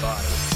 bottom.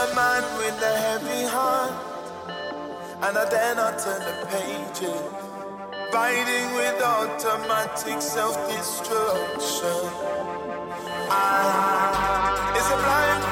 a man with a heavy heart, and I dare not turn the pages. Riding with automatic self destruction. I, it's a blind.